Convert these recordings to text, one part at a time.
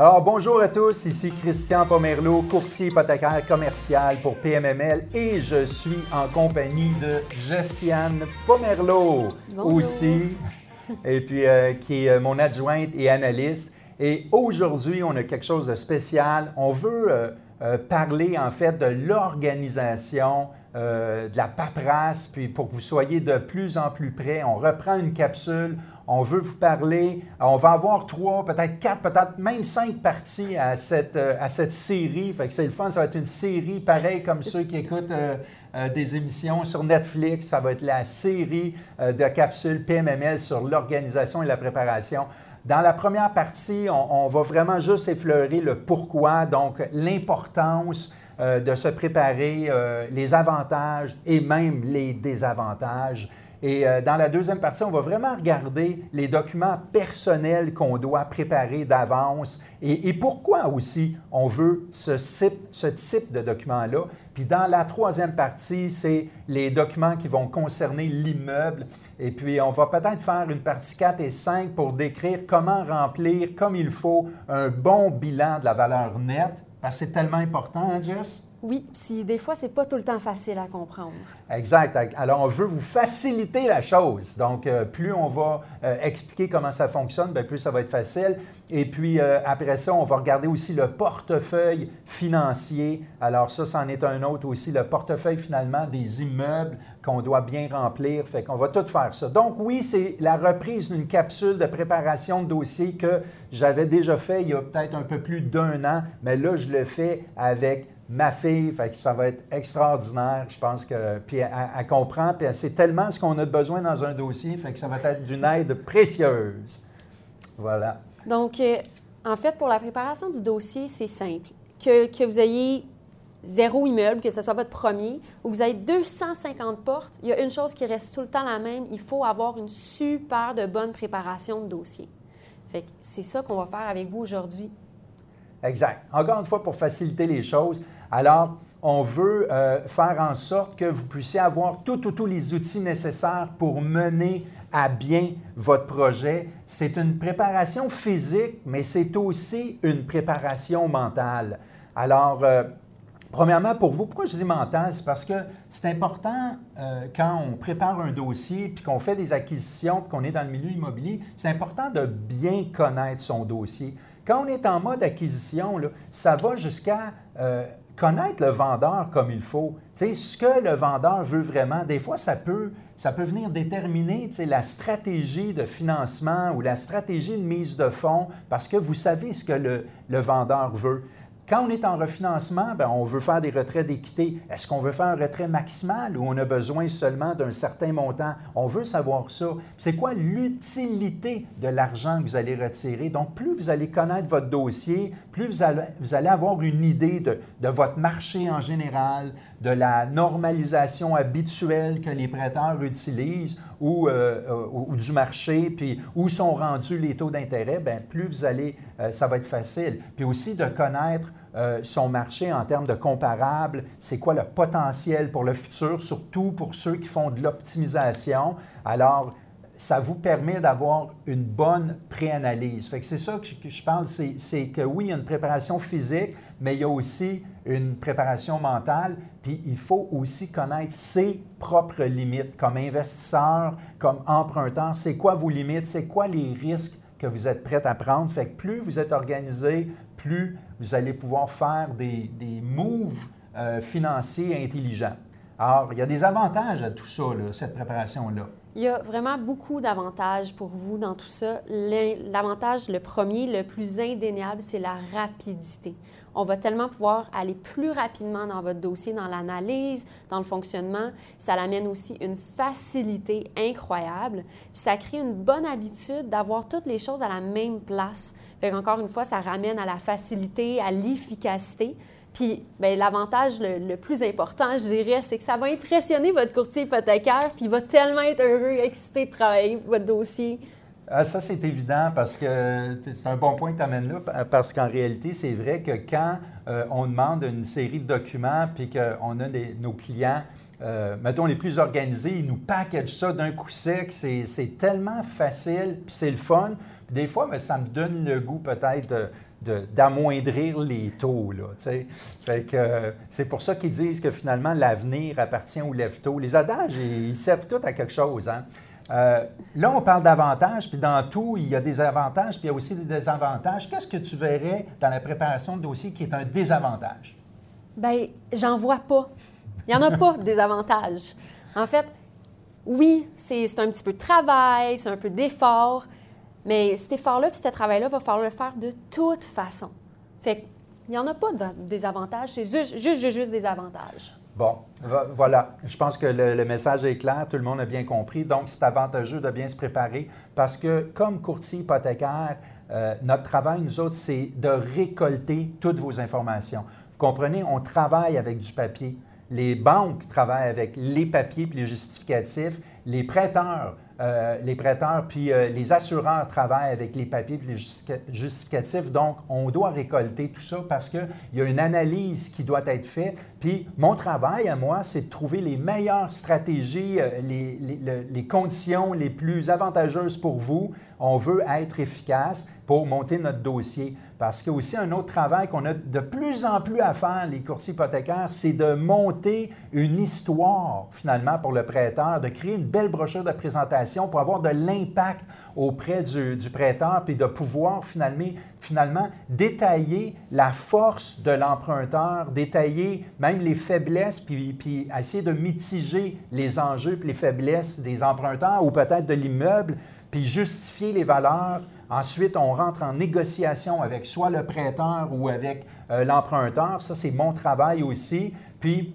Alors, bonjour à tous, ici Christian Pomerleau, courtier hypothécaire commercial pour PMML et je suis en compagnie de Jessiane Pomerleau aussi, et puis euh, qui est euh, mon adjointe et analyste. Et aujourd'hui, on a quelque chose de spécial. On veut euh, parler en fait de l'organisation de la paperasse, puis pour que vous soyez de plus en plus près, on reprend une capsule, on veut vous parler. On va avoir trois, peut-être quatre, peut-être même cinq parties à cette, euh, à cette série. Fait que c'est le fun. Ça va être une série pareille comme ceux qui écoutent euh, euh, des émissions sur Netflix. Ça va être la série de capsules PMML sur l'organisation et la préparation. Dans la première partie, on, on va vraiment juste effleurer le pourquoi, donc l'importance de se préparer, les avantages et même les désavantages. Et euh, dans la deuxième partie, on va vraiment regarder les documents personnels qu'on doit préparer d'avance et, pourquoi aussi on veut ce type, ce type de documents-là. Puis dans la troisième partie, c'est les documents qui vont concerner l'immeuble. Et puis, on va peut-être faire une partie 4 et 5 pour décrire comment remplir comme il faut un bon bilan de la valeur nette, parce que c'est tellement important, hein, Jess? Oui, si des fois, c'est pas tout le temps facile à comprendre. Exact. Alors, on veut vous faciliter la chose. Donc, euh, plus on va euh, expliquer comment ça fonctionne, plus ça va être facile. Et puis, euh, après ça, on va regarder aussi le portefeuille financier. Alors, ça, c'en est un autre aussi, le portefeuille finalement des immeubles qu'on doit bien remplir. Fait qu'on va tout faire ça. Donc, oui, c'est la reprise d'une capsule de préparation de dossier que j'avais déjà fait il y a peut-être un peu plus d'un an, mais là, je le fais avec ma fille, fait que ça va être extraordinaire. Je pense que. Puis elle, comprend, puis c'est tellement ce qu'on a besoin dans un dossier, fait que ça va être d'une aide précieuse. Voilà. Donc, euh, en fait, pour la préparation du dossier, c'est simple. Que, que, vous ayez zéro immeuble, que ce soit votre premier, ou vous avez 250 portes, il y a une chose qui reste tout le temps la même, il faut avoir une super de bonne préparation de dossier. Fait que c'est ça qu'on va faire avec vous aujourd'hui. Exact. Encore une fois, pour faciliter les choses, alors, on veut euh, faire en sorte que vous puissiez avoir tous les outils nécessaires pour mener à bien votre projet. C'est une préparation physique, mais c'est aussi une préparation mentale. Alors, euh, premièrement, pour vous, pourquoi je dis mentale? C'est parce que c'est important euh, quand on prépare un dossier, puis qu'on fait des acquisitions, puis qu'on est dans le milieu immobilier, c'est important de bien connaître son dossier. Quand on est en mode acquisition, là, ça va jusqu'à connaître le vendeur comme il faut. sais, ce que le vendeur veut vraiment, des fois, ça peut, ça peut venir déterminer la stratégie de financement ou la stratégie de mise de fonds parce que vous savez ce que le, le vendeur veut. Quand on est en refinancement, bien, on veut faire des retraits d'équité. Est-ce qu'on veut faire un retrait maximal ou on a besoin seulement d'un certain montant? On veut savoir ça. C'est quoi l'utilité de l'argent que vous allez retirer? Donc, plus vous allez connaître votre dossier, plus vous allez, vous allez avoir une idée de, de, votre marché en général, de la normalisation habituelle que les prêteurs utilisent ou, euh, ou, du marché, puis où sont rendus les taux d'intérêt, bien, plus vous allez, euh, ça va être facile. Puis aussi de connaître euh, son marché en termes de comparables, c'est quoi le potentiel pour le futur, surtout pour ceux qui font de l'optimisation. Alors, ça vous permet d'avoir une bonne préanalyse. Fait que c'est ça que je parle, c'est que oui, il y a une préparation physique, mais il y a aussi une préparation mentale, puis il faut aussi connaître ses propres limites comme investisseur, comme emprunteur. C'est quoi vos limites? C'est quoi les risques que vous êtes prêt à prendre? Fait que plus vous êtes organisé, plus vous allez pouvoir faire des, des moves euh, financiers intelligents. Alors, il y a des avantages à tout ça, cette préparation-là. Il y a vraiment beaucoup d'avantages pour vous dans tout ça. L'avantage, le premier, le plus indéniable, c'est la rapidité. On va tellement pouvoir aller plus rapidement dans votre dossier, dans l'analyse, dans le fonctionnement. Ça l'amène aussi une facilité incroyable. Puis ça crée une bonne habitude d'avoir toutes les choses à la même place. Fait encore une fois, ça ramène à la facilité, à l'efficacité. Puis ben, l'avantage le, plus important, je dirais, c'est que ça va impressionner votre courtier hypothécaire, puis il va tellement être heureux, excité de travailler votre dossier. Ah, ça, c'est évident parce que c'est un bon point que tu amènes là, parce qu'en réalité, c'est vrai que quand euh, on demande une série de documents puis qu'on a nos clients, euh, mettons les plus organisés, ils nous packagent ça d'un coup sec, c'est tellement facile puis c'est le fun. Des fois, mais ça me donne le goût peut-être d'amoindrir les taux. Euh, c'est pour ça qu'ils disent que finalement, l'avenir appartient aux lève-tôt. Les adages, ils, servent tout à quelque chose. Hein? Euh, là, on parle d'avantages, puis dans tout, il y a des avantages, puis il y a aussi des désavantages. Qu'est-ce que tu verrais dans la préparation de dossier qui est un désavantage? Bien, j'en vois pas. Il n'y en a pas de désavantages. En fait, oui, c'est un petit peu de travail, c'est un peu d'effort, mais cet effort-là puis ce travail-là, va falloir le faire de toute façon. Fait qu'il n'y en a pas de désavantages, c'est juste, juste, juste des avantages. Bon, voilà. Je pense que le, message est clair, tout le monde a bien compris. Donc, c'est avantageux de bien se préparer parce que, comme courtier hypothécaire, euh, notre travail, nous autres, c'est de récolter toutes vos informations. Vous comprenez, on travaille avec du papier. Les banques travaillent avec les papiers puis les justificatifs. Les prêteurs euh, les prêteurs puis euh, les assureurs travaillent avec les papiers puis les justificatifs. Donc, on doit récolter tout ça parce qu'il y a une analyse qui doit être faite. Puis, mon travail à moi, c'est de trouver les meilleures stratégies, euh, les, conditions les plus avantageuses pour vous. On veut être efficace pour monter notre dossier. Parce qu'il y a aussi un autre travail qu'on a de plus en plus à faire, les courtiers hypothécaires, c'est de monter une histoire, finalement, pour le prêteur, de créer une belle brochure de présentation pour avoir de l'impact auprès du, prêteur, puis de pouvoir finalement, détailler la force de l'emprunteur, détailler même les faiblesses, puis, puis essayer de mitiger les enjeux puis les faiblesses des emprunteurs ou peut-être de l'immeuble, puis justifier les valeurs Ensuite, on rentre en négociation avec soit le prêteur ou avec euh, l'emprunteur. Ça, c'est mon travail aussi. Puis,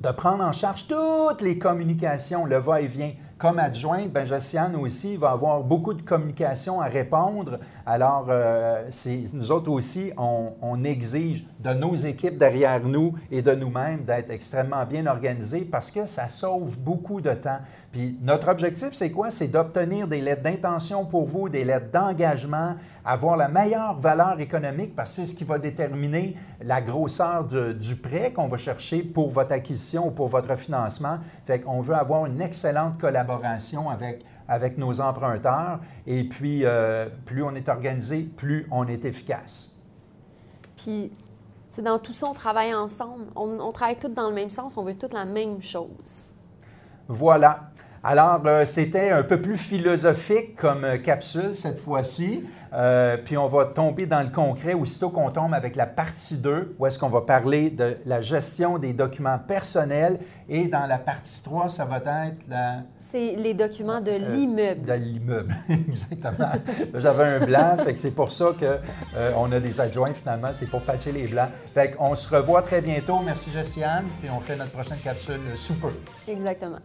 de prendre en charge toutes les communications, le va-et-vient comme adjointe, ben, Josiane aussi va avoir beaucoup de communication à répondre. Alors, euh, nous autres aussi, on, exige de nos équipes derrière nous et de nous-mêmes d'être extrêmement bien organisés parce que ça sauve beaucoup de temps. Puis notre objectif, c'est quoi? C'est d'obtenir des lettres d'intention pour vous, des lettres d'engagement, avoir la meilleure valeur économique parce que c'est ce qui va déterminer la grosseur du prêt qu'on va chercher pour votre acquisition ou pour votre financement. Fait qu'on veut avoir une excellente collaboration avec, avec nos emprunteurs et puis euh, plus on est organisé, plus on est efficace. Puis, c'est dans tout ça, on travaille ensemble. On, on travaille tous dans le même sens, on veut toutes la même chose. Voilà. Alors, euh, c'était un peu plus philosophique comme euh, capsule cette fois-ci. Euh, puis on va tomber dans le concret aussitôt qu'on tombe avec la partie 2, où est-ce qu'on va parler de la gestion des documents personnels. Et dans la partie 3, ça va être la... C'est les documents de l'immeuble. de l'immeuble, exactement. J'avais un blanc, fait que c'est pour ça qu'on a des adjoints finalement, c'est pour patcher les blancs. Fait qu'on se revoit très bientôt. Merci Jessiane, puis on fait notre prochaine capsule sous peu. Exactement.